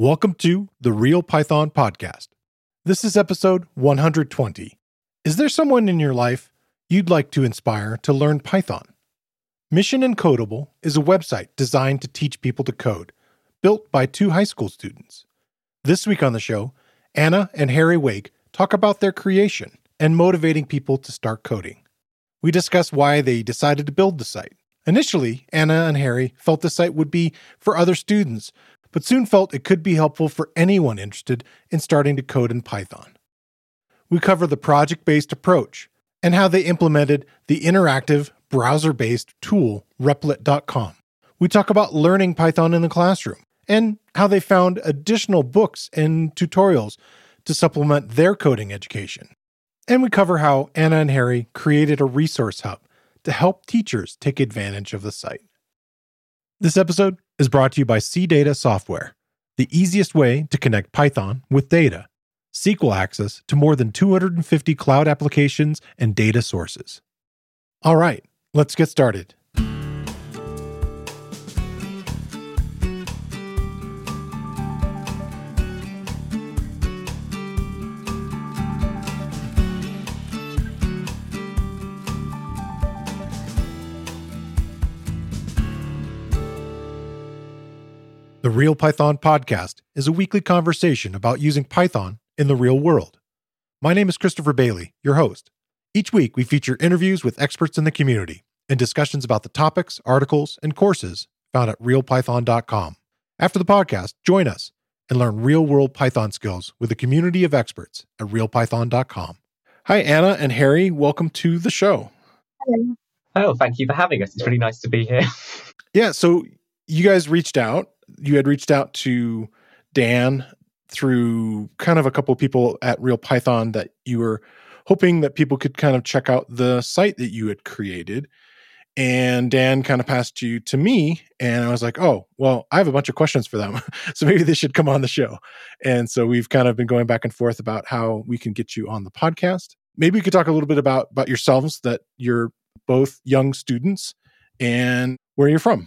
Welcome to the Real Python Podcast. This is episode 120. Is there someone in your life you'd like to inspire to learn Python? Mission Encodeable is a website designed to teach people to code, built by two high school students. This week on the show, Anna and Harry Wake talk about their creation and motivating people to start coding. We discuss why they decided to build the site. Initially, Anna and Harry felt the site would be for other students but soon felt it could be helpful for anyone interested in starting to code in Python. We cover the project based approach and how they implemented the interactive browser based tool Replit.com. We talk about learning Python in the classroom and how they found additional books and tutorials to supplement their coding education. And we cover how Anna and Harry created a resource hub to help teachers take advantage of the site. This episode is brought to you by CData Software, the easiest way to connect Python with data, SQL access to more than 250 cloud applications and data sources. All right, let's get started. The Real Python Podcast is a weekly conversation about using Python in the real world. My name is Christopher Bailey, your host. Each week, we feature interviews with experts in the community and discussions about the topics, articles, and courses found at realpython.com. After the podcast, join us and learn real world Python skills with a community of experts at realpython.com. Hi, Anna and Harry. Welcome to the show. Hello. Oh, thank you for having us. It's really nice to be here. yeah, so you guys reached out you had reached out to Dan through kind of a couple of people at Real Python that you were hoping that people could kind of check out the site that you had created. And Dan kind of passed you to me, and I was like, "Oh, well, I have a bunch of questions for them, so maybe they should come on the show." And so we've kind of been going back and forth about how we can get you on the podcast. Maybe you could talk a little bit about about yourselves. That you're both young students, and where you're from.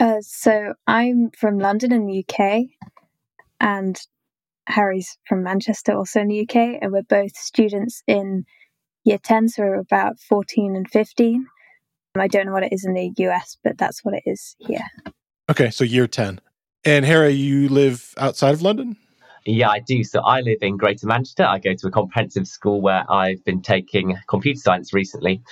Uh, so I'm from London in the UK, and Harry's from Manchester, also in the UK, and we're both students in year 10, so we're about 14 and 15. I don't know what it is in the US, but that's what it is here. Okay, so year 10. And Harry, you live outside of London? Yeah, I do. So I live in Greater Manchester. I go to a comprehensive school where I've been taking computer science recently.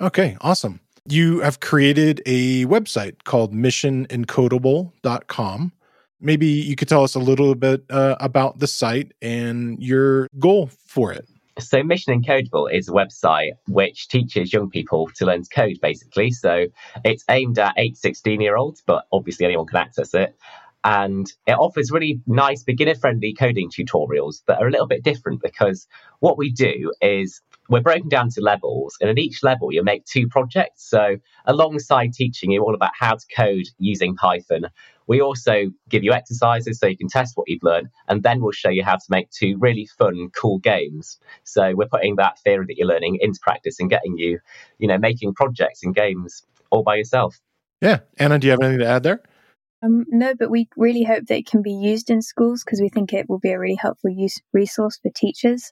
Okay, awesome you have created a website called missionencodeable.com. Maybe you could tell us a little bit uh, about the site and your goal for it. So, Mission Encodeable is a website which teaches young people to learn to code, basically. So, it's aimed at 8 16 year olds, but obviously anyone can access it. And it offers really nice beginner friendly coding tutorials that are a little bit different because what we do is we're broken down to levels, and at each level, you make two projects. So, alongside teaching you all about how to code using Python, we also give you exercises so you can test what you've learned, and then we'll show you how to make two really fun, cool games. So, we're putting that theory that you're learning into practice and getting you, you know, making projects and games all by yourself. Yeah. Anna, do you have anything to add there? Um, no, but we really hope that it can be used in schools because we think it will be a really helpful use resource for teachers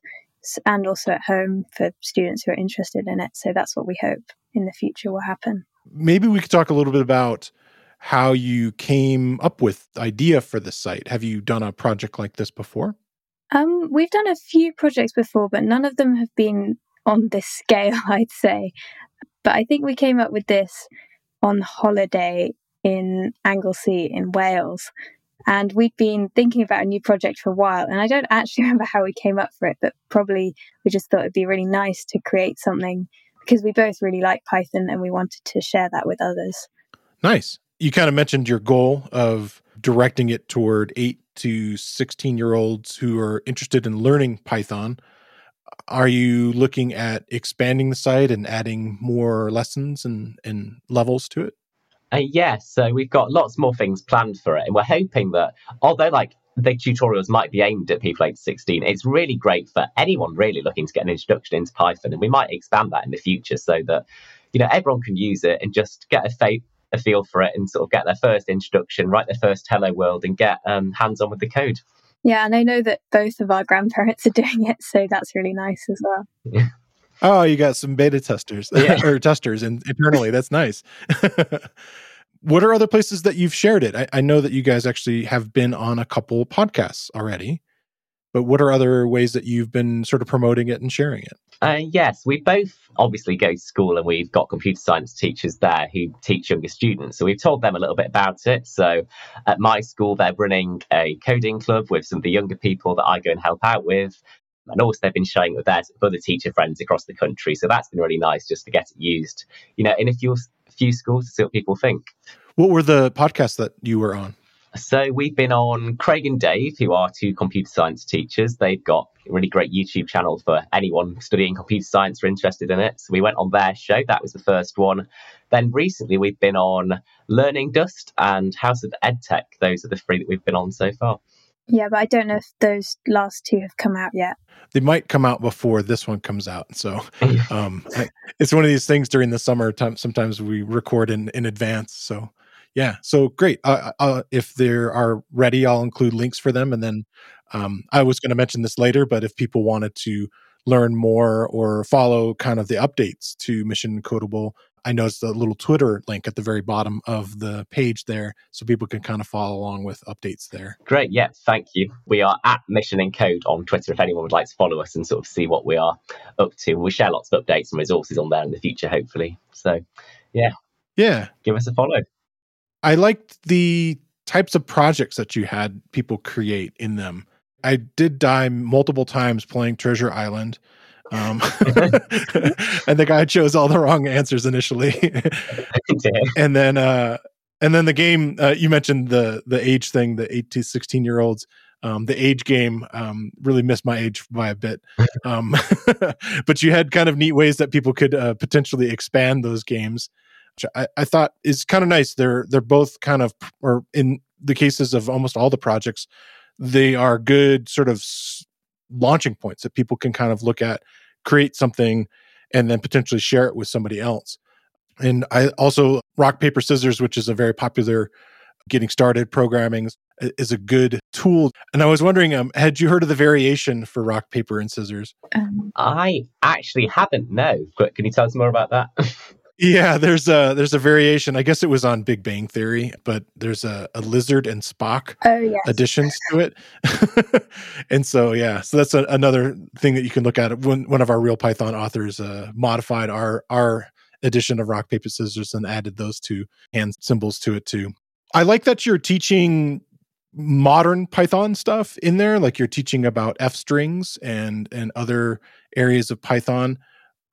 and also at home for students who are interested in it. So that's what we hope in the future will happen. Maybe we could talk a little bit about how you came up with the idea for the site. Have you done a project like this before? Um, we've done a few projects before, but none of them have been on this scale, I'd say. But I think we came up with this on holiday in Anglesey in Wales. And we'd been thinking about a new project for a while. And I don't actually remember how we came up for it, but probably we just thought it'd be really nice to create something because we both really like Python and we wanted to share that with others. Nice. You kind of mentioned your goal of directing it toward eight to 16 year olds who are interested in learning Python. Are you looking at expanding the site and adding more lessons and, and levels to it? Uh, yes, so we've got lots more things planned for it, and we're hoping that although like the tutorials might be aimed at people aged 16, it's really great for anyone really looking to get an introduction into Python, and we might expand that in the future so that you know everyone can use it and just get a, fa- a feel for it and sort of get their first introduction, write their first Hello World, and get um, hands on with the code. Yeah, and I know that both of our grandparents are doing it, so that's really nice as well. Yeah. Oh, you got some beta testers Yeah. or testers in, internally. That's nice. what are other places that you've shared it? I, I know that you guys actually have been on a couple podcasts already, but what are other ways that you've been sort of promoting it and sharing it? Uh, yes, we both obviously go to school and we've got computer science teachers there who teach younger students. So we've told them a little bit about it. So at my school, they're running a coding club with some of the younger people that I go and help out with. And also, they've been sharing it with their other teacher friends across the country. So that's been really nice just to get it used, you know, in a few, few schools to see what people think. What were the podcasts that you were on? So we've been on Craig and Dave, who are two computer science teachers. They've got a really great YouTube channel for anyone studying computer science or interested in it. So we went on their show. That was the first one. Then recently we've been on Learning Dust and House of EdTech. Those are the three that we've been on so far. Yeah, but I don't know if those last two have come out yet. They might come out before this one comes out. So um, it's one of these things during the summer time. Sometimes we record in, in advance. So yeah, so great. Uh, uh, if they are ready, I'll include links for them. And then um, I was going to mention this later, but if people wanted to learn more or follow kind of the updates to Mission Codable, I noticed the little Twitter link at the very bottom of the page there, so people can kind of follow along with updates there. Great. Yeah, thank you. We are at Mission and Code on Twitter if anyone would like to follow us and sort of see what we are up to. We share lots of updates and resources on there in the future, hopefully. So yeah. Yeah, give us a follow. I liked the types of projects that you had people create in them. I did die multiple times playing Treasure Island. Um, and the guy chose all the wrong answers initially. and then uh and then the game uh, you mentioned the the age thing, the 8 to 16 year olds. Um, the age game um, really missed my age by a bit, um, but you had kind of neat ways that people could uh, potentially expand those games which I, I thought is kind of nice. They're they're both kind of, or in the cases of almost all the projects, they are good sort of launching points that people can kind of look at, create something, and then potentially share it with somebody else. And I also rock paper scissors, which is a very popular getting started programming is a good tool. And I was wondering, um, had you heard of the variation for rock paper and scissors? Um, I actually haven't, no. But Can you tell us more about that? Yeah, there's a there's a variation. I guess it was on Big Bang Theory, but there's a, a lizard and Spock oh, yes. additions to it. and so yeah, so that's a, another thing that you can look at. When one of our real Python authors uh, modified our our edition of rock paper scissors and added those two hand symbols to it too. I like that you're teaching modern Python stuff in there, like you're teaching about f strings and and other areas of Python.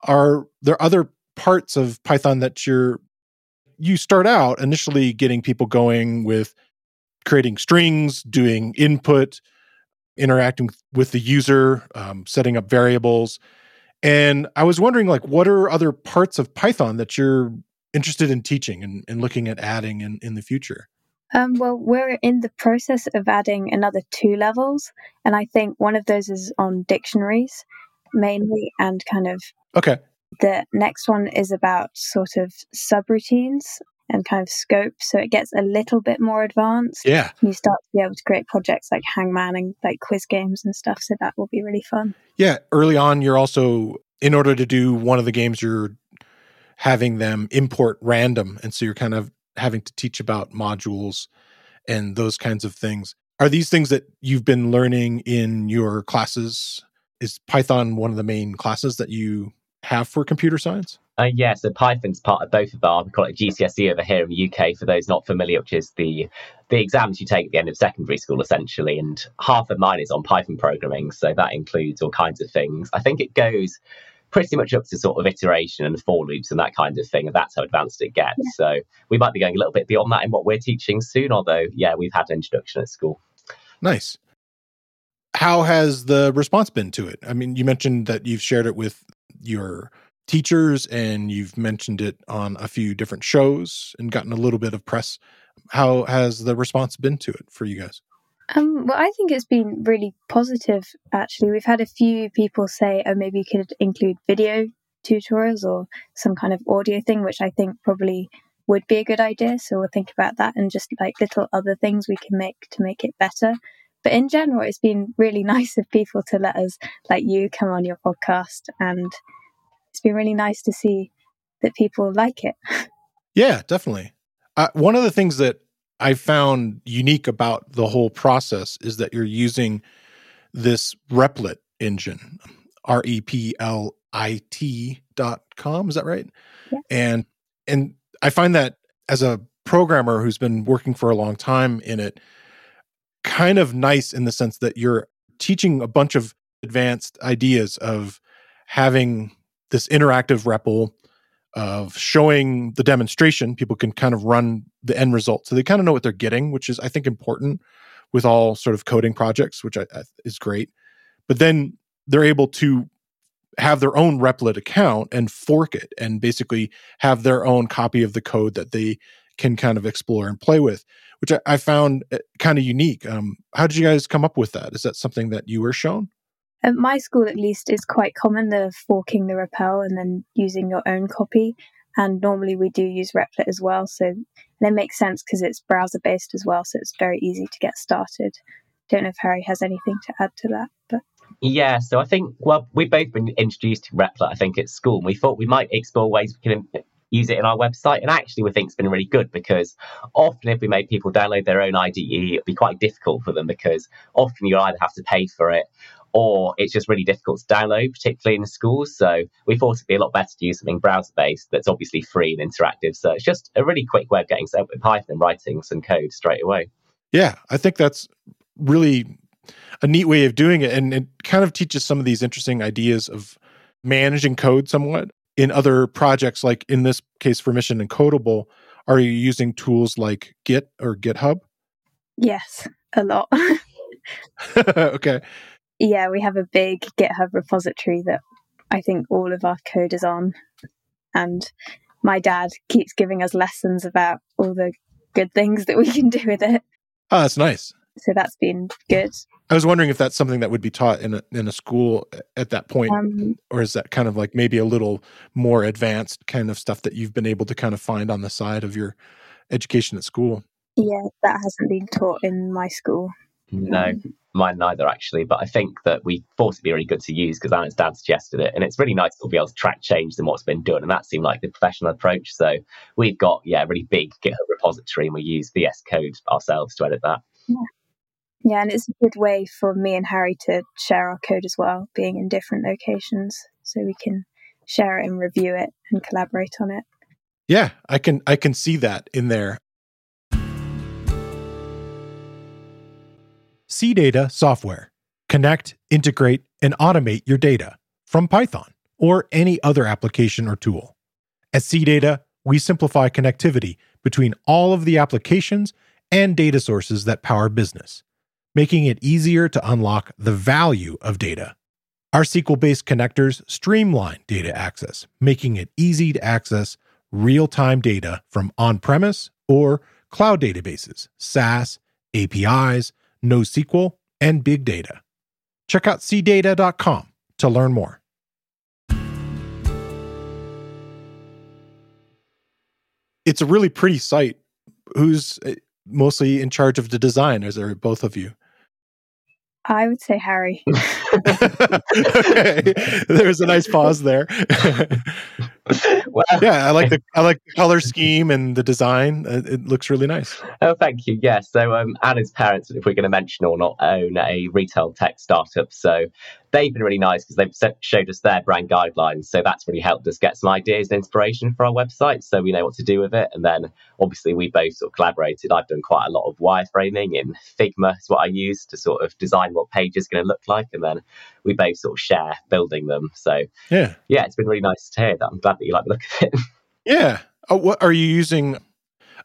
Are there other parts of Python that you're you start out initially getting people going with creating strings, doing input, interacting with the user, um, setting up variables. And I was wondering, like, what are other parts of Python that you're interested in teaching and, and looking at adding in, in the future? Um, well, we're in the process of adding another two levels, and I think one of those is on dictionaries mainly, and kind of Okay. The next one is about sort of subroutines and kind of scope. So it gets a little bit more advanced. Yeah. You start to be able to create projects like Hangman and like quiz games and stuff. So that will be really fun. Yeah. Early on, you're also, in order to do one of the games, you're having them import random. And so you're kind of having to teach about modules and those kinds of things. Are these things that you've been learning in your classes? Is Python one of the main classes that you have for computer science? Uh, yeah, so Python's part of both of our, we call it GCSE over here in the UK for those not familiar, which is the the exams you take at the end of secondary school essentially. And half of mine is on Python programming, so that includes all kinds of things. I think it goes pretty much up to sort of iteration and for loops and that kind of thing, and that's how advanced it gets. So we might be going a little bit beyond that in what we're teaching soon, although yeah, we've had an introduction at school. Nice. How has the response been to it? I mean, you mentioned that you've shared it with your teachers and you've mentioned it on a few different shows and gotten a little bit of press. How has the response been to it for you guys? Um, well, I think it's been really positive, actually. We've had a few people say, oh, maybe you could include video tutorials or some kind of audio thing, which I think probably would be a good idea. So we'll think about that and just like little other things we can make to make it better. But in general, it's been really nice of people to let us, like you, come on your podcast. And it's been really nice to see that people like it. Yeah, definitely. Uh, one of the things that I found unique about the whole process is that you're using this Replit engine, R E P L I T dot com. Is that right? Yeah. And and I find that as a programmer who's been working for a long time in it, kind of nice in the sense that you're teaching a bunch of advanced ideas of having this interactive REPL of showing the demonstration. People can kind of run the end result so they kind of know what they're getting which is i think important with all sort of coding projects which I, I, is great. But then they're able to have their own replit account and fork it and basically have their own copy of the code that they can kind of explore and play with which i, I found eh, kind of unique um, how did you guys come up with that is that something that you were shown at my school, at least, is quite common the forking the REPL and then using your own copy. And normally we do use Replit as well. So and it makes sense because it's browser based as well. So it's very easy to get started. Don't know if Harry has anything to add to that, but. Yeah, so I think, well, we've both been introduced to Replit, I think, at school. And we thought we might explore ways we can use it in our website. And actually, we think it's been really good because often if we made people download their own IDE, it'd be quite difficult for them because often you either have to pay for it or it's just really difficult to download, particularly in schools. So we thought it'd be a lot better to use something browser based that's obviously free and interactive. So it's just a really quick way of getting set up with Python and writing some code straight away. Yeah, I think that's really a neat way of doing it. And it kind of teaches some of these interesting ideas of managing code somewhat in other projects, like in this case for Mission Encodeable, Are you using tools like Git or GitHub? Yes, a lot. okay yeah, we have a big GitHub repository that I think all of our code is on. And my dad keeps giving us lessons about all the good things that we can do with it. Oh, that's nice. So that's been good. I was wondering if that's something that would be taught in a in a school at that point, um, or is that kind of like maybe a little more advanced kind of stuff that you've been able to kind of find on the side of your education at school? Yeah, that hasn't been taught in my school. No, mine neither actually. But I think that we thought it'd be really good to use because Anna's dad suggested it, and it's really nice to be able to track change and what's been done, and that seemed like the professional approach. So we've got yeah a really big GitHub repository, and we use VS Code ourselves to edit that. Yeah. Yeah, and it's a good way for me and Harry to share our code as well, being in different locations, so we can share it and review it and collaborate on it. Yeah, I can I can see that in there. CData software. Connect, integrate, and automate your data from Python or any other application or tool. At CData, we simplify connectivity between all of the applications and data sources that power business, making it easier to unlock the value of data. Our SQL based connectors streamline data access, making it easy to access real time data from on premise or cloud databases, SaaS, APIs, NoSQL, and big data. Check out cdata.com to learn more. It's a really pretty site. Who's uh, mostly in charge of the design? Is there both of you? I would say Harry. okay. There's a nice pause there. Yeah, I like the I like the color scheme and the design. It, it looks really nice. Oh, thank you. Yeah. So um, Anna's parents, if we're going to mention or not, own a retail tech startup. So they've been really nice because they've showed us their brand guidelines. So that's really helped us get some ideas and inspiration for our website, so we know what to do with it. And then obviously we both sort of collaborated. I've done quite a lot of wireframing in Figma. Is what I use to sort of design what page is going to look like, and then we both sort of share building them. So yeah, yeah, it's been really nice to hear that. I'm glad that you like the look of it. Yeah. Oh, what are you using?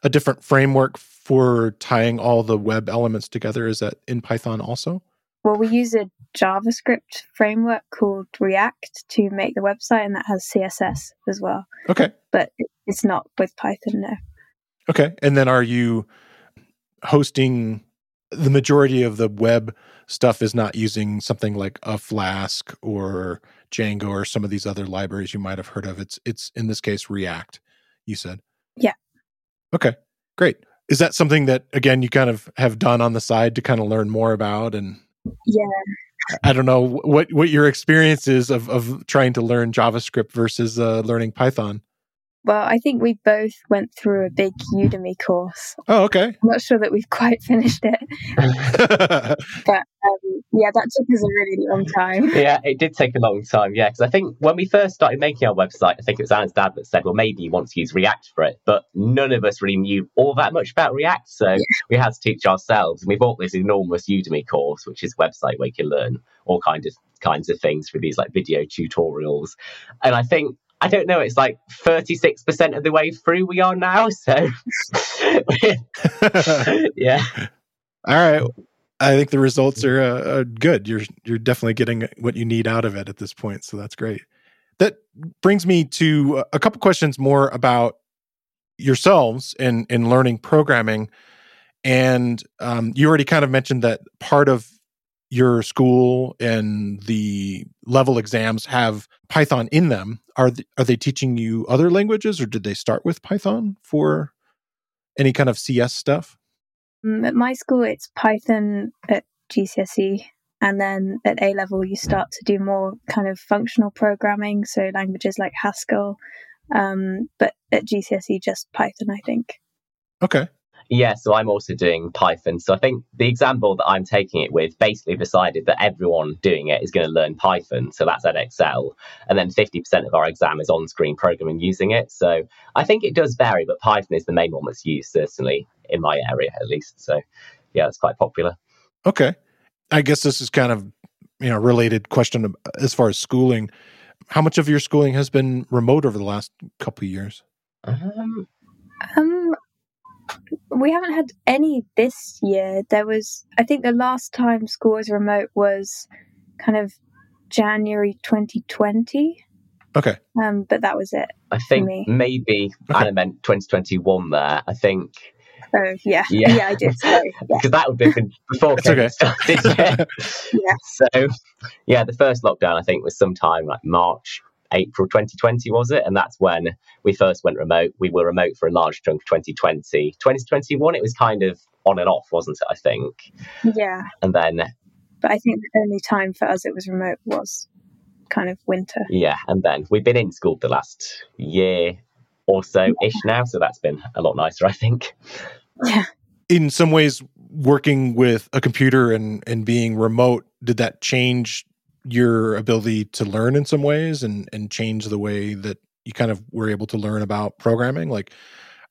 A different framework for tying all the web elements together? Is that in Python also? Well, we use a JavaScript framework called React to make the website, and that has CSS as well. Okay. But it's not with Python, no. Okay. And then are you hosting the majority of the web stuff is not using something like a Flask or Django or some of these other libraries you might have heard of. It's it's in this case React. You said. Yeah. Okay, great. Is that something that again you kind of have done on the side to kind of learn more about and Yeah. I don't know what what your experience is of of trying to learn JavaScript versus uh, learning Python. Well, I think we both went through a big Udemy course. Oh, okay. I'm not sure that we've quite finished it, but um, yeah, that took us a really long time. Yeah, it did take a long time. Yeah, because I think when we first started making our website, I think it was Anna's dad that said, "Well, maybe you want to use React for it," but none of us really knew all that much about React, so yeah. we had to teach ourselves. And we bought this enormous Udemy course, which is a website where you can learn all kinds of kinds of things through these like video tutorials. And I think I don't know, it's like 36% of the way through we are now. So, yeah. All right. I think the results are uh, good. You're you're definitely getting what you need out of it at this point, so that's great. That brings me to a couple questions more about yourselves in in learning programming. And um, you already kind of mentioned that part of your school and the level exams have Python in them, are th- are they teaching you other languages, or did they start with Python for any kind of CS stuff? Mm, at my school, it's Python at GCSE, and then at A level, you start to do more kind of functional programming, so languages like Haskell. Um, but at GCSE, just Python, I think. Okay. Yeah, so I'm also doing Python. So I think the example that I'm taking it with basically decided that everyone doing it is going to learn Python. So that's Edexcel. And then 50% of our exam is on screen programming using it. So I think it does vary, but Python is the main one that's used, certainly in my area at least. So yeah, it's quite popular. Okay. I guess this is kind of, you know, related question as far as schooling. How much of your schooling has been remote over the last couple of years? Um, um we haven't had any this year. There was, I think, the last time school was remote was kind of January 2020. Okay. Um, but that was it. I think maybe okay. Anna meant 2021 there. I think. Oh yeah, yeah, yeah I did. Sorry. Because yeah. that would have been before okay. started. yeah. yeah. So, yeah, the first lockdown I think was sometime like March April 2020, was it? And that's when we first went remote. We were remote for a large chunk of 2020. 2021, it was kind of on and off, wasn't it? I think. Yeah. And then. But I think the only time for us it was remote was kind of winter. Yeah. And then we've been in school the last year or so ish now. So that's been a lot nicer, I think. Yeah. In some ways, working with a computer and, and being remote, did that change your ability to learn in some ways and and change the way that you kind of were able to learn about programming like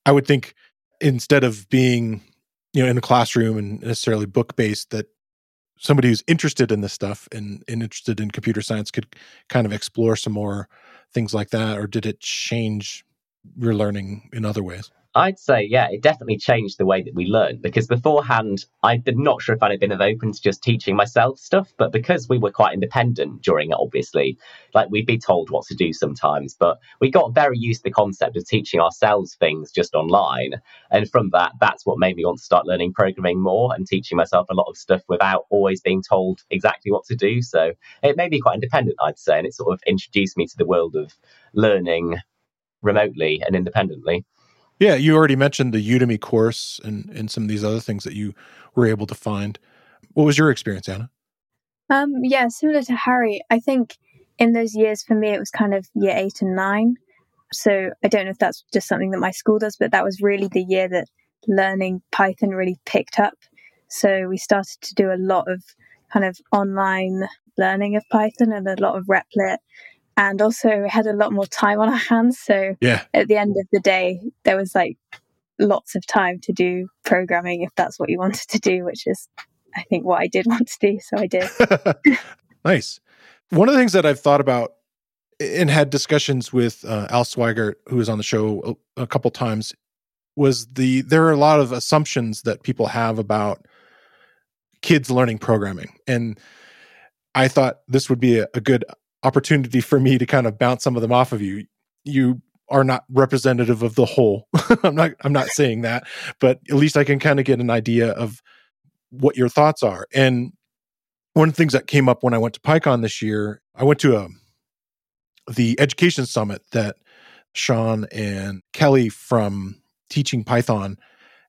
i would think instead of being you know in a classroom and necessarily book based that somebody who's interested in this stuff and, and interested in computer science could kind of explore some more things like that or did it change your learning in other ways I'd say, yeah, it definitely changed the way that we learned because beforehand, I'm not sure if I'd have been open to just teaching myself stuff, but because we were quite independent during it, obviously, like we'd be told what to do sometimes, but we got very used to the concept of teaching ourselves things just online. And from that, that's what made me want to start learning programming more and teaching myself a lot of stuff without always being told exactly what to do. So it made me quite independent, I'd say, and it sort of introduced me to the world of learning remotely and independently. Yeah, you already mentioned the Udemy course and and some of these other things that you were able to find. What was your experience, Anna? Um, yeah, similar to Harry. I think in those years for me it was kind of year eight and nine. So I don't know if that's just something that my school does, but that was really the year that learning Python really picked up. So we started to do a lot of kind of online learning of Python and a lot of Replit and also had a lot more time on our hands. So yeah. at the end of the day, there was like lots of time to do programming if that's what you wanted to do, which is, I think, what I did want to do. So I did. nice. One of the things that I've thought about and had discussions with uh, Al Sweigart, who was on the show a, a couple times, was the there are a lot of assumptions that people have about kids learning programming, and I thought this would be a, a good opportunity for me to kind of bounce some of them off of you. You are not representative of the whole. I'm not I'm not saying that, but at least I can kind of get an idea of what your thoughts are. And one of the things that came up when I went to PyCon this year, I went to a um, the education summit that Sean and Kelly from teaching Python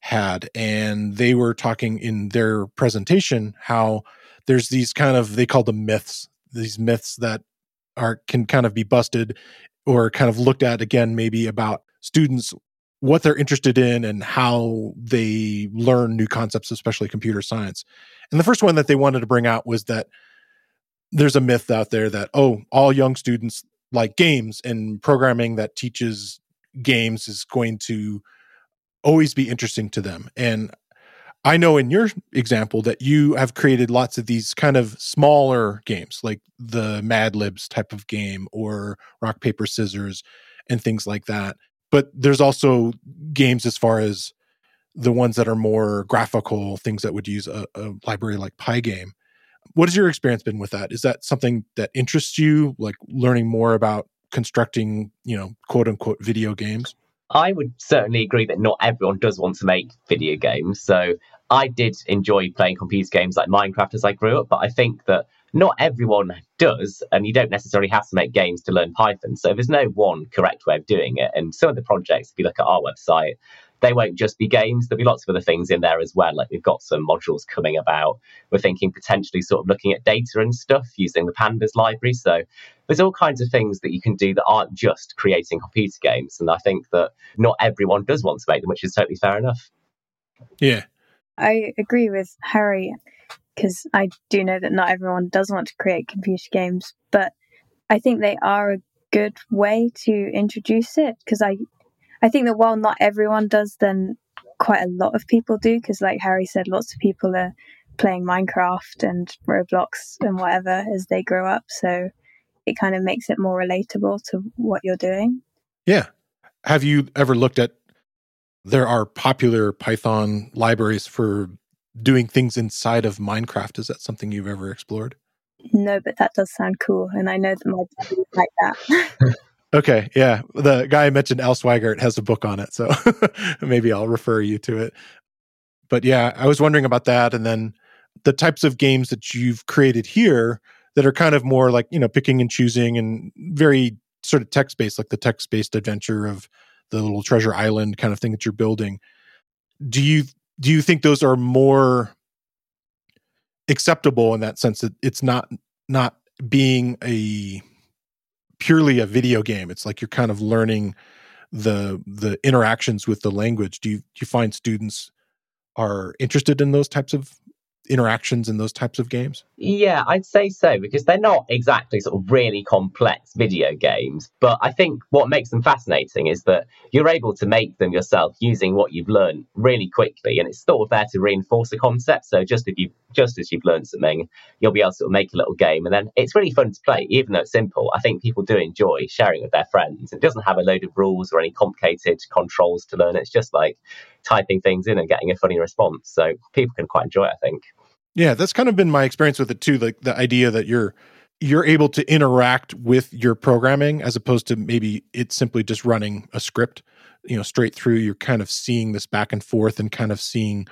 had, and they were talking in their presentation how there's these kind of they call them myths, these myths that are can kind of be busted or kind of looked at again, maybe about students what they're interested in and how they learn new concepts, especially computer science. And the first one that they wanted to bring out was that there's a myth out there that, oh, all young students like games and programming that teaches games is going to always be interesting to them. And I know in your example that you have created lots of these kind of smaller games, like the Mad Libs type of game or rock, paper, scissors, and things like that. But there's also games as far as the ones that are more graphical, things that would use a, a library like Pygame. What has your experience been with that? Is that something that interests you, like learning more about constructing, you know, quote unquote video games? I would certainly agree that not everyone does want to make video games. So I did enjoy playing computer games like Minecraft as I grew up, but I think that not everyone does, and you don't necessarily have to make games to learn Python. So there's no one correct way of doing it. And some of the projects, if you look at our website, they won't just be games. There'll be lots of other things in there as well. Like we've got some modules coming about. We're thinking potentially sort of looking at data and stuff using the Pandas library. So there's all kinds of things that you can do that aren't just creating computer games. And I think that not everyone does want to make them, which is totally fair enough. Yeah. I agree with Harry because I do know that not everyone does want to create computer games, but I think they are a good way to introduce it because I I think that while not everyone does, then quite a lot of people do. Because, like Harry said, lots of people are playing Minecraft and Roblox and whatever as they grow up. So it kind of makes it more relatable to what you're doing. Yeah. Have you ever looked at? There are popular Python libraries for doing things inside of Minecraft. Is that something you've ever explored? No, but that does sound cool, and I know that my dad like that. Okay, yeah. The guy I mentioned, Al Sweigart, has a book on it, so maybe I'll refer you to it. But yeah, I was wondering about that, and then the types of games that you've created here that are kind of more like you know picking and choosing and very sort of text based, like the text based adventure of the little treasure island kind of thing that you're building. Do you do you think those are more acceptable in that sense that it's not not being a purely a video game. It's like you're kind of learning the the interactions with the language. Do you do you find students are interested in those types of interactions in those types of games? Yeah, I'd say so because they're not exactly sort of really complex video games. But I think what makes them fascinating is that you're able to make them yourself using what you've learned really quickly, and it's sort of there to reinforce the concept. So just if you just as you've learned something, you'll be able to sort of make a little game, and then it's really fun to play, even though it's simple. I think people do enjoy sharing with their friends. It doesn't have a load of rules or any complicated controls to learn. It's just like typing things in and getting a funny response. So people can quite enjoy it, I think. Yeah, that's kind of been my experience with it too. Like the idea that you're you're able to interact with your programming as opposed to maybe it's simply just running a script, you know, straight through. You're kind of seeing this back and forth and kind of seeing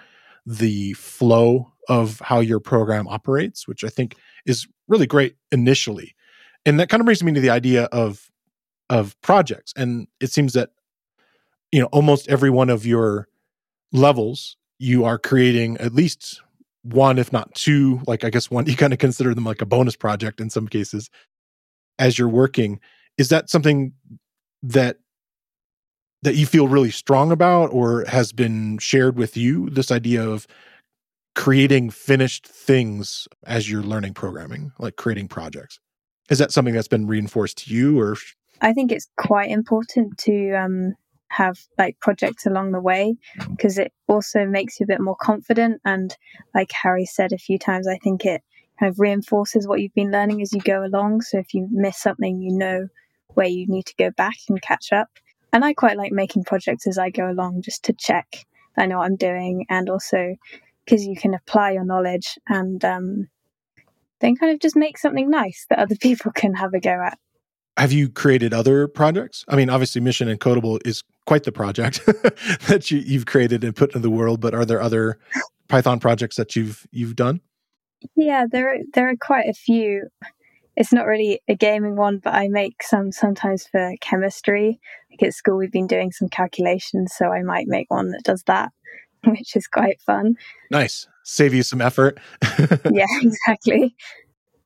the flow of how your program operates, which I think is really great initially. And that kind of brings me to the idea of of projects. And it seems that you know almost every one of your levels you are creating at least one, if not two, like I guess one, you kind of consider them like a bonus project in some cases as you're working. Is that something that that you feel really strong about or has been shared with you this idea of creating finished things as you're learning programming like creating projects is that something that's been reinforced to you or i think it's quite important to um, have like projects along the way because it also makes you a bit more confident. And like Harry said a few times, I think it kind of reinforces what you've been learning as you go along. So if you miss something, you know where you need to go back and catch up. And I quite like making projects as I go along just to check I know what I'm doing and also because you can apply your knowledge and um, then kind of just make something nice that other people can have a go at have you created other projects? I mean, obviously, Mission Encodeable is quite the project that you, you've created and put into the world. But are there other Python projects that you've you've done? Yeah, there are, there are quite a few. It's not really a gaming one, but I make some sometimes for chemistry. At school we've been doing some calculations, so I might make one that does that, which is quite fun. Nice. Save you some effort. yeah, exactly.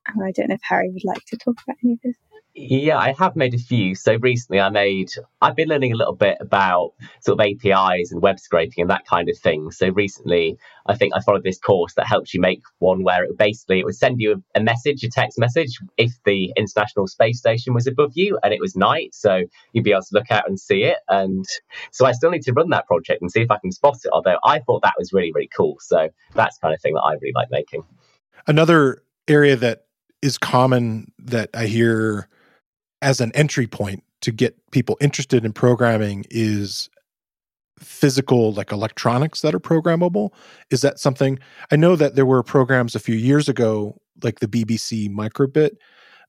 I don't know if Harry would like to talk about any of this. Yeah, I have made a few. So recently I made, I've been learning a little bit about sort of APIs and web scraping and that kind of thing. So recently I think I followed this course that helps you make one where it basically it would send you a, message, a text message, if the International Space Station was above you and it was night. So you'd be able to look out and see it. And so I still need to run that project and see if I can spot it. Although I thought that was really, really cool. So that's kind of thing that I really like making. Another area that is common that I hear as an entry point to get people interested in programming is physical like electronics that are programmable. Is that something i know that there were programs a few years ago like the bbc microbit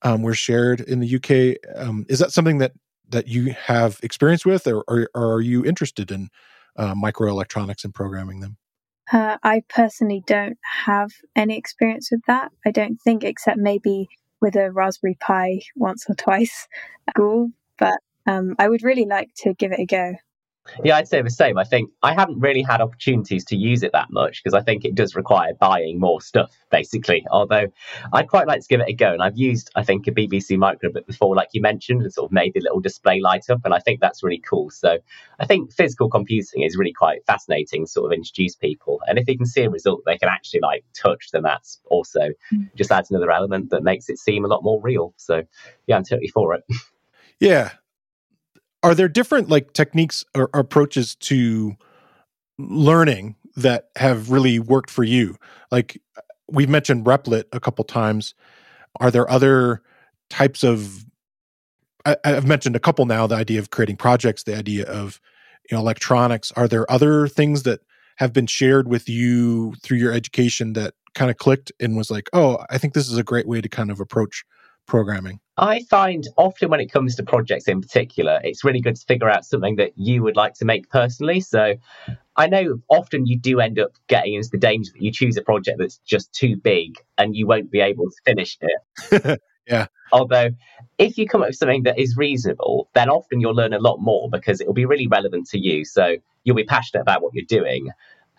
um, were shared in the uk um, is that something that that you have experience with or, or, or are you interested in uh, microelectronics and programming them? Uh, i personally don't have any experience with that i don't think except maybe with a Raspberry Pi once or twice at school, but um, I would really like to give it a go. Yeah, I'd say the same. I think I haven't really had opportunities to use it that much because I think it does require buying more stuff, basically. Although I'd quite like to give it a go. And I've used, I think, a BBC micro microbit before, like you mentioned, and sort of made the little display light up. And I think that's really cool. So I think physical computing is really quite fascinating, sort of introduce people. And if they can see a result they can actually like touch, then that's also mm. just adds another element that makes it seem a lot more real. So yeah, I'm totally for it. Yeah, are there different like techniques or, approaches to learning that have really worked for you? Like we've mentioned replit a couple times. Are there other types of I, have mentioned a couple now the idea of creating projects the idea of you know electronics. Are there other things that have been shared with you through your education that kind of clicked and was like oh i think this is a great way to kind of approach programming? I find often when it comes to projects in particular, it's really good to figure out something that you would like to make personally. So I know often you do end up getting into the danger that you choose a project that's just too big and you won't be able to finish it. yeah. Although, if you come up with something that is reasonable, then often you'll learn a lot more because it will be really relevant to you. So you'll be passionate about what you're doing.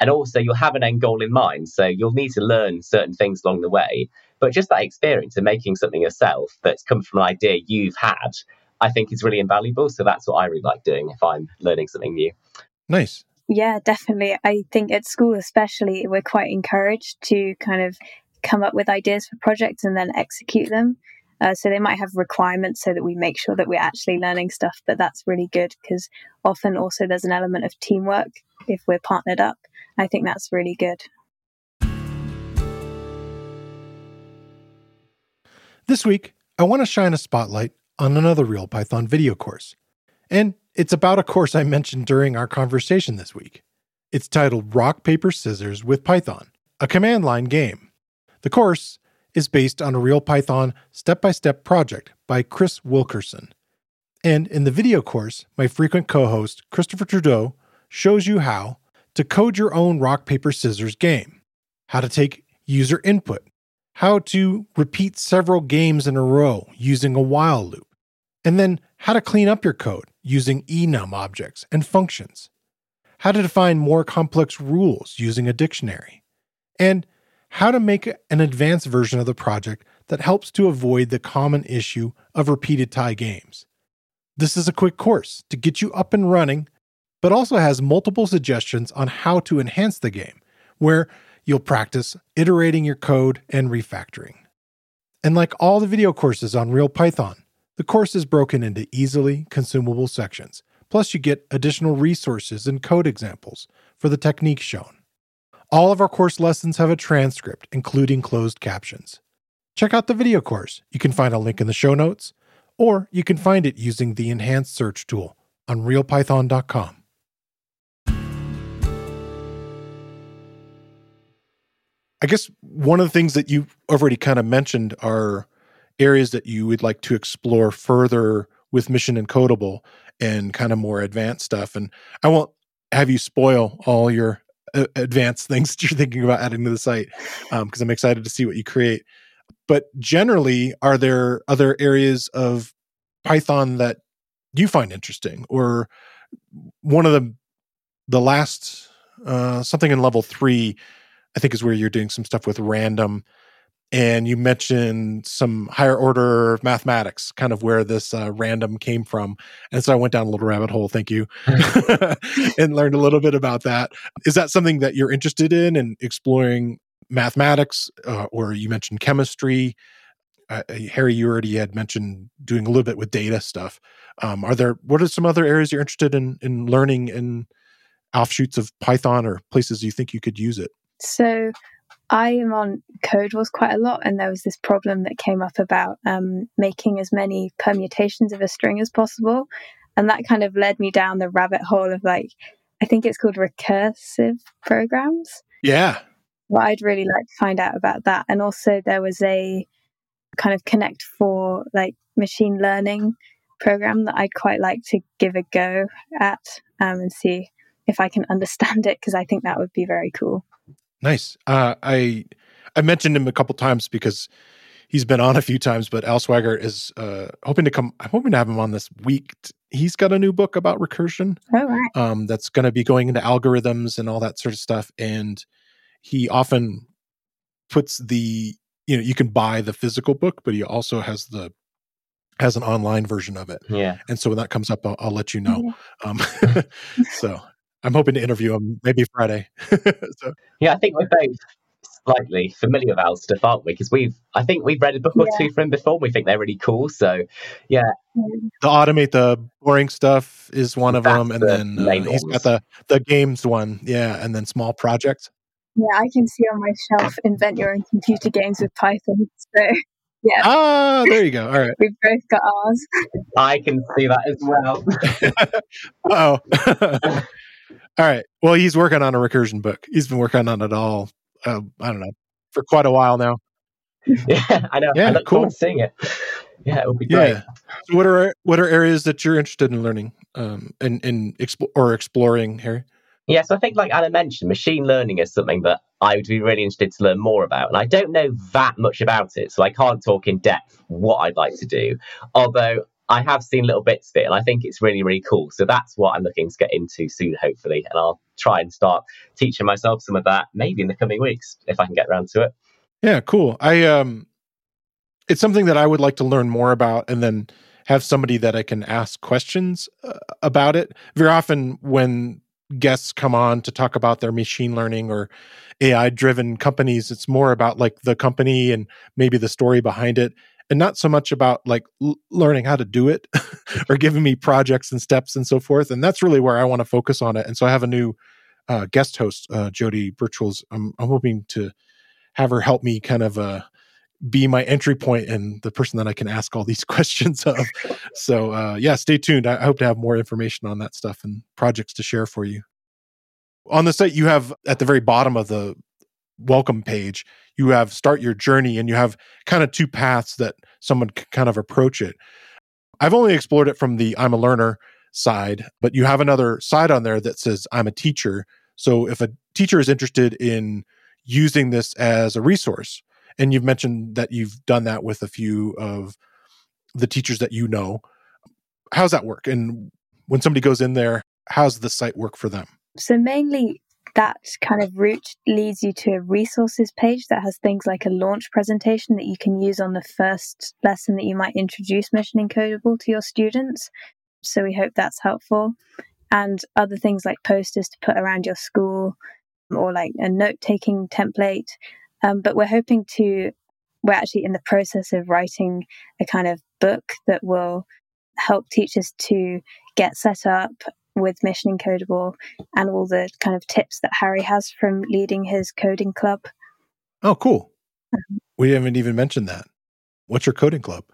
And also, you'll have an end goal in mind. So you'll need to learn certain things along the way. But just that experience of making something yourself that's come from an idea you've had, I think is really invaluable. So that's what I really like doing if I'm learning something new. Nice. Yeah, definitely. I think at school, especially, we're quite encouraged to kind of come up with ideas for projects and then execute them. Uh, so they might have requirements so that we make sure that we're actually learning stuff, but that's really good because often also there's an element of teamwork if we're partnered up. I think that's really good. This week, I want to shine a spotlight on another Real Python video course. And it's about a course I mentioned during our conversation this week. It's titled Rock, Paper, Scissors with Python, a command line game. The course is based on a Real Python step by step project by Chris Wilkerson. And in the video course, my frequent co host, Christopher Trudeau, shows you how to code your own rock, paper, scissors game, how to take user input how to repeat several games in a row using a while loop, and then how to clean up your code using enum objects and functions, how to define more complex rules using a dictionary, and how to make an advanced version of the project that helps to avoid the common issue of repeated tie games. This is a quick course to get you up and running, but also has multiple suggestions on how to enhance the game, where you'll practice iterating your code and refactoring. And like all the video courses on Real Python, the course is broken into easily consumable sections. Plus, you get additional resources and code examples for the techniques shown. All of our course lessons have a transcript, including closed captions. Check out the video course. You can find a link in the show notes, or you can find it using the enhanced search tool on realpython.com. I guess one of the things that you already kind of mentioned are areas that you would like to explore further with Mission Encodeable and kind of more advanced stuff. And I won't have you spoil all your uh, advanced things that you're thinking about adding to the site because um, I'm excited to see what you create. But generally, are there other areas of Python that you find interesting or one of the the last uh, something in level three i think is where you're doing some stuff with random. And you mentioned some higher order mathematics kind of where this uh, random came from. And so i went down a little rabbit hole thank you and learned a little bit about that. Is that something that you're interested in and exploring mathematics? Uh, or you mentioned chemistry. Uh, harry you already had mentioned doing a little bit with data stuff. Um, are there what are some other areas you're interested in in learning in offshoots of python or places you think you could use it so I am on Codewars quite a lot, and there was this problem that came up about um, making as many permutations of a string as possible. And that kind of led me down the rabbit hole of like, I think it's called recursive programs. Yeah. Well, I'd really like to find out about that. And also, there was a kind of Connect Four like machine learning program that I'd quite like to give a go at um, and see if I can understand it because I think that would be very cool. Nice. Uh, I I mentioned him a couple times because he's been on a few times, but Al Sweigart is uh, hoping to come. I'm hoping to have him on this week. He's got a new book about recursion. Oh, right. Um, that's going to be going into algorithms and all that sort of stuff. And he often puts the you know you can buy the physical book, but he also has the has an online version of it. Yeah. And so when that comes up, I'll, I'll let you know. Yeah. Um, so I'm hoping to interview him maybe Friday. so. Yeah, I think we're both slightly familiar with Al's stuff, aren't we? Because we've, I think we've read a book or yeah. two from him before. And we think they're really cool. So, yeah. To automate the boring stuff is one of That's them, and the then uh, he's got the the games one, yeah, and then small projects. Yeah, I can see on my shelf invent your own computer games with Python. So. Yeah. Ah, there you go. All right. We've both got ours. I can see that as well. oh. All right. Well, he's working on a recursion book. He's been working on it all. Uh, I don't know for quite a while now. Yeah, I know. Yeah, I look cool. seeing it. Yeah, it will be great. Yeah. So what are what are areas that you're interested in learning um, and and expo- or exploring, Harry? Yeah, so I think, like Anna mentioned, machine learning is something that I would be really interested to learn more about. And I don't know that much about it, so I can't talk in depth what I'd like to do. Although I have seen little bits of it and I think it's really, really cool. So that's what I'm looking to get into soon, hopefully. And I'll try and start teaching myself some of that maybe in the coming weeks if I can get around to it. Yeah, cool. I, um, it's something that I would like to learn more about and then have somebody that I can ask questions uh, about it. Very often when guests come on to talk about their machine learning or AI driven companies, it's more about like the company and maybe the story behind it and not so much about like l- learning how to do it or giving me projects and steps and so forth. And that's really where I want to focus on it. And so I have a new uh, guest host, uh, Jodie Burchells. I'm, I'm hoping to have her help me kind of uh, be my entry point and the person that I can ask all these questions of. So uh, yeah, stay tuned. I hope to have more information on that stuff and projects to share for you. On the site, you have at the very bottom of the welcome page, you have start your journey and you have kind of two paths that someone can kind of approach it. I've only explored it from the I'm a learner side, but you have another side on there that says I'm a teacher. So if a teacher is interested in using this as a resource, and you've mentioned that you've done that with a few of the teachers that you know, how's that work? And when somebody goes in there, how's the site work for them? So mainly that kind of route leads you to a resources page that has things like a launch presentation that you can use on the first lesson that you might introduce Mission Encodeable to your students. So we hope that's helpful. And other things like posters to put around your school or like a note taking template. Um, but we're hoping to, we're actually in the process of writing a kind of book that will help teachers to get set up with Mission Encodeable and all the kind of tips that Harry has from leading his coding club. Oh, cool. Um, we haven't even mentioned that. What's your coding club?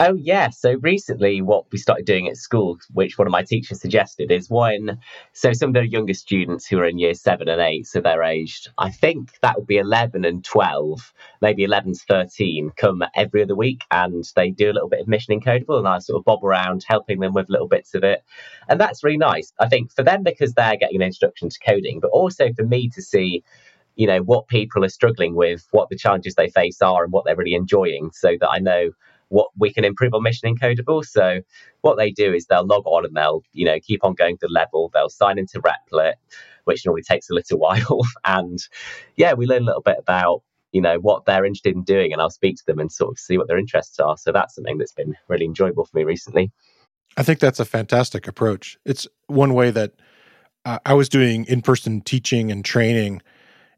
Oh, yeah. So recently, what we started doing at school, which one of my teachers suggested, is when, so some of the younger students who are in year seven and eight, so they're aged, I think that would be 11 and 12, maybe 11 to 13, come every other week and they do a little bit of Mission Encodeable and I sort of bob around helping them with little bits of it. And that's really nice. I think for them, because they're getting an introduction to coding, but also for me to see you know what people are struggling with what the challenges they face are and what they're really enjoying so that i know what we can improve on Mission Encodeable. So what they do is they'll log on and they'll, you know, keep on going to level. They'll sign into Replit, which normally takes a little while. and yeah, we learn a little bit about you know what they're interested in doing and i'll speak to them and sort of see what their interests are so that's something that's been really enjoyable for me recently i think that's a fantastic approach it's one way that uh, i was doing in-person teaching and training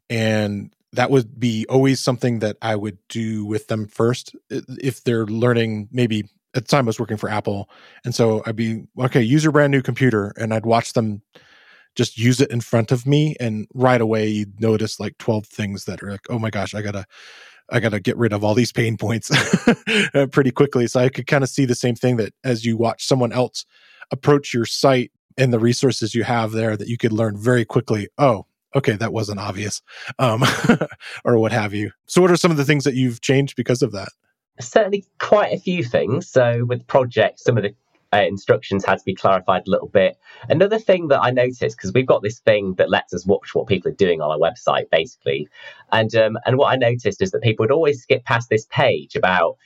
and that would be always something that I would do with them first if they're learning maybe at the time I was working for Apple. And so I'd be, okay, use your brand new computer. And I'd watch them just use it in front of me. And right away, you'd notice like 12 things that are like, oh my gosh, I gotta, I gotta get rid of all these pain points uh, pretty quickly. So I could kind of see the same thing that as you watch someone else approach your site and the resources you have there that you could learn very quickly. Oh, okay, that wasn't obvious, um, or what have you. So, what are some of the things that you've changed because of that? Certainly, quite a few things. So, with projects, some of the uh, instructions had to be clarified a little bit. Another thing that I noticed because we've got this thing that lets us watch what people are doing on our website, basically, and um, and what I noticed is that people would always skip past this page about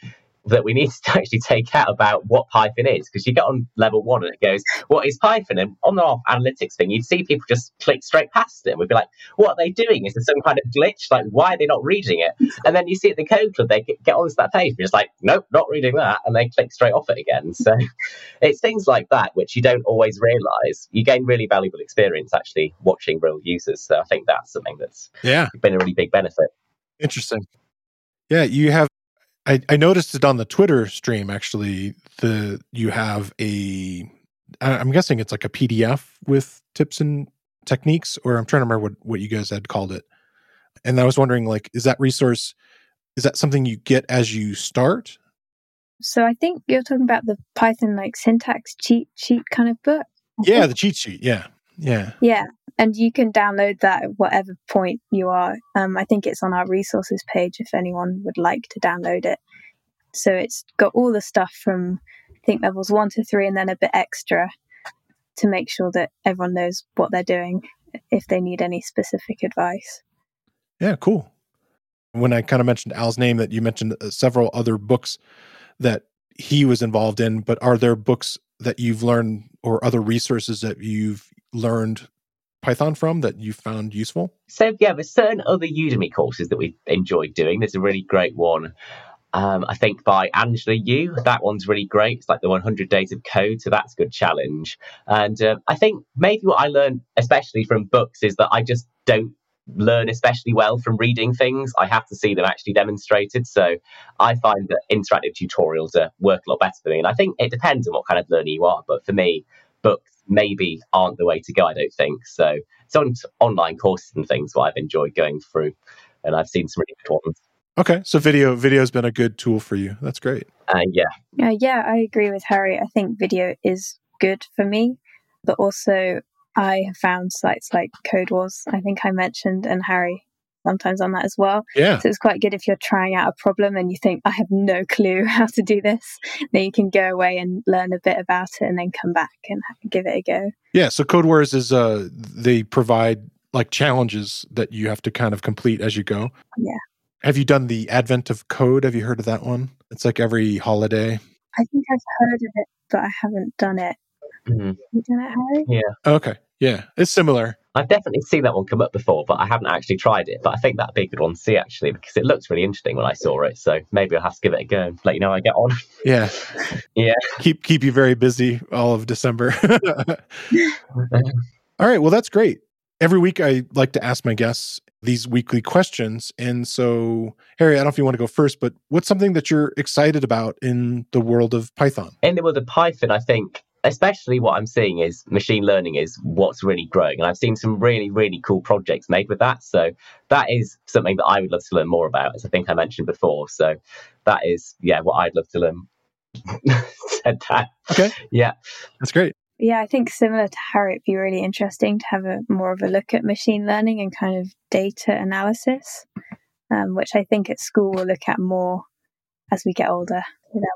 that we need to actually take out about what Python is because you get on level one and it goes, What is Python? And on the analytics thing, you'd see people just click straight past it. We'd be like, What are they doing? Is there some kind of glitch? Like, why are they not reading it? And then you see at the code club, they get onto that page, and it's like, Nope, not reading that. And they click straight off it again. So it's things like that which you don't always realize. You gain really valuable experience actually watching real users. So I think that's something that's yeah been a really big benefit. Interesting. Yeah, you have I, I noticed it on the Twitter stream actually. The you have a I'm guessing it's like a PDF with tips and techniques, or I'm trying to remember what, what you guys had called it. And I was wondering, like, is that resource is that something you get as you start? So I think you're talking about the Python like syntax cheat sheet kind of book. Yeah, the cheat sheet. Yeah, yeah, yeah and you can download that at whatever point you are. Um, I think it's on our resources page if anyone would like to download it. So it's got all the stuff from I think levels one to three, and then a bit extra to make sure that everyone knows what they're doing if they need any specific advice. Yeah, cool. When I kind of mentioned Al's name, that you mentioned uh, several other books that he was involved in, but are there books that you've learned or other resources that you've learned Python from that you found useful? So yeah, there's certain other Udemy courses that we've enjoyed doing. There's a really great one. Um, I think by Angela Yu. That one's really great. It's like the 100 days of code, so that's a good challenge. And uh, I think maybe what I learned, especially from books, is that I just don't learn especially well from reading things. I have to see them actually demonstrated. So I find that interactive tutorials are, work a lot better for me. And I think it depends on what kind of learner you are. But for me, books maybe aren't the way to go, I don't think. So it's on online courses and things what I've enjoyed going through. And I've seen some really good ones. Okay, so video video has been a good tool for you. That's great. Uh, yeah, uh, yeah, I agree with Harry. I think video is good for me, but also I have found sites like Codewars. I think I mentioned, and Harry sometimes on that as well. Yeah. So it's quite good if you're trying out a problem and you think, I have no clue how to do this. Then you can go away and learn a bit about it and then come back and give it a go. Yeah. So Codewars is, uh, they provide like challenges that you have to kind of complete as you go. Yeah. Have you done the Advent of Code? Have you heard of that one? It's like every holiday. I think I've heard of it, but I haven't done it. Mm-hmm. You done it, Harry? Yeah. Okay. Yeah. It's similar. I've definitely seen that one come up before, but I haven't actually tried it. But I think that'd be a good one to see actually because it looks really interesting when I saw it. So maybe I'll have to give it a go and let you know how I get on. Yeah, yeah. Keep keep you very busy all of December. all right, well that's great. Every week I like to ask my guests these weekly questions, and so Harry, I don't know if you want to go first, but what's something that you're excited about in the world of Python? In the world of Python, I think especially what I'm seeing is machine learning is what's really growing. And I've seen some really, really cool projects made with that. So that is something that I would love to learn more about, as I think I mentioned before. So that is, yeah, what I'd love to learn. Said that. Okay. Yeah. That's great. Yeah, I think similar to Harry, it'd be really interesting to have a more of a look at machine learning and kind of data analysis, um, which I think at school we'll look at more as we get older. You know.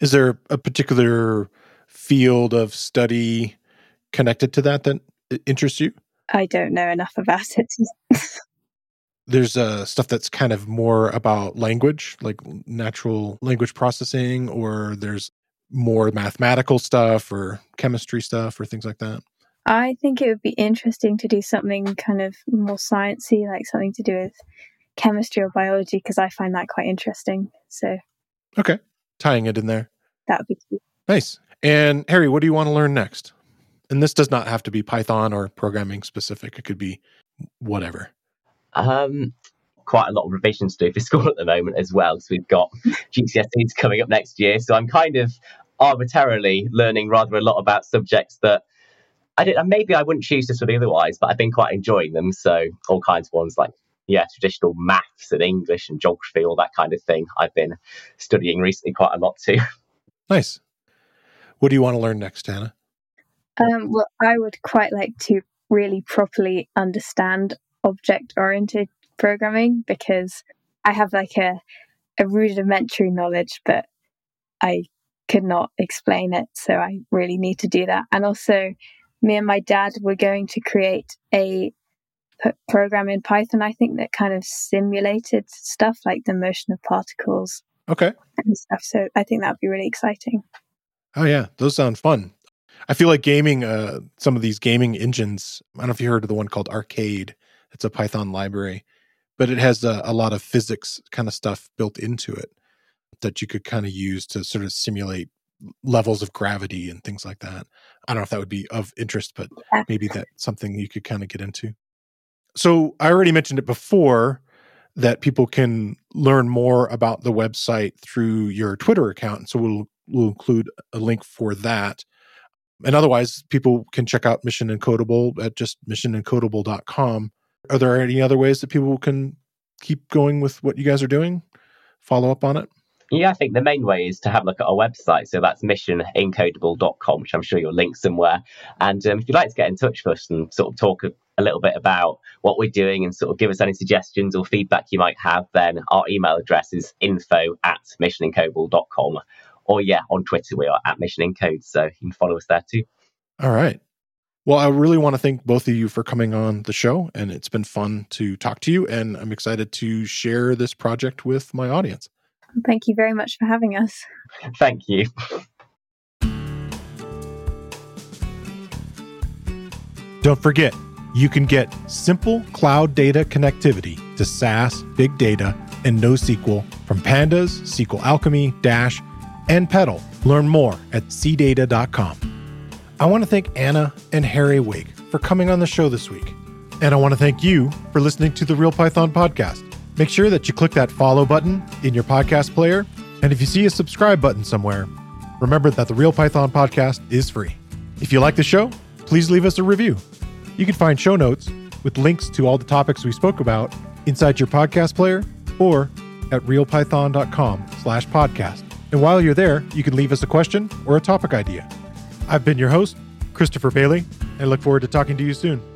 Is there a particular field of study connected to that that interests you? I don't know enough about it. There's uh, stuff that's kind of more about language, like natural language processing, or there's more mathematical stuff or chemistry stuff or things like that. I think it would be interesting to do something kind of more sciencey, like something to do with chemistry or biology, because I find that quite interesting. So, okay, tying it in there. That would be cute. Nice. And Harry, what do you want to learn next? And this does not have to be Python or programming specific. It could be whatever. Um, quite a lot of revisions to do for school at the moment as well. So we've got GCSEs coming up next year. So I'm kind of arbitrarily learning rather a lot about subjects that I did, maybe I wouldn't choose to study otherwise, but I've been quite enjoying them. So all kinds of ones like yeah, traditional maths and English and geography, all that kind of thing. I've been studying recently quite a lot too. Nice. What do you want to learn next, Anna? Um, well, I would quite like to really properly understand object oriented programming because I have like a, a rudimentary knowledge, but I could not explain it. So I really need to do that. And also, me and my dad were going to create a program in Python, I think, that kind of simulated stuff like the motion of particles. Okay. And stuff. So I think that would be really exciting. Oh, yeah. Those sound fun. I feel like gaming, uh, some of these gaming engines, I don't know if you heard of the one called Arcade. It's a Python library, but it has a, a lot of physics kind of stuff built into it that you could kind of use to sort of simulate levels of gravity and things like that. I don't know if that would be of interest, but maybe that's something you could kind of get into. So I already mentioned it before that people can learn more about the website through your Twitter account. So we'll we'll include a link for that. And otherwise, people can check out Mission Encodeable at just missionencodeable.com. Are there any other ways that people can keep going with what you guys are doing? Follow up on it? Yeah, I think the main way is to have a look at our website. So that's missionencodeable.com, which I'm sure you'll link somewhere. And um, if you'd like to get in touch with us and sort of talk a, little bit about what we're doing and sort of give us any suggestions or feedback you might have, then our email address is info at missionencodeable.com. Or, yeah, on Twitter, we are at Mission Encode. So you can follow us there too. All right. Well, I really want to thank both of you for coming on the show, and it's been fun to talk to you. And I'm excited to share this project with my audience. Thank you very much for having us. Thank you. Don't forget, you can get simple cloud data connectivity to SaaS, big data, and NoSQL from Pandas, SQLAlchemy, Dash, and petl. Learn more at cdata.com. I want to thank Anna and Harry Wake for coming on the show this week. And I want to thank you for listening to the Real Python podcast. Make sure that you click that follow button in your podcast player. And if you see a subscribe button somewhere, remember that the Real Python podcast is free. If you like the show, please leave us a review. You can find show notes with links to all the topics we spoke about inside your podcast player or at realpython.com slash podcast. And while you're there, you can leave us a question or a topic idea. I've been your host, Christopher Bailey, and look forward to talking to you soon.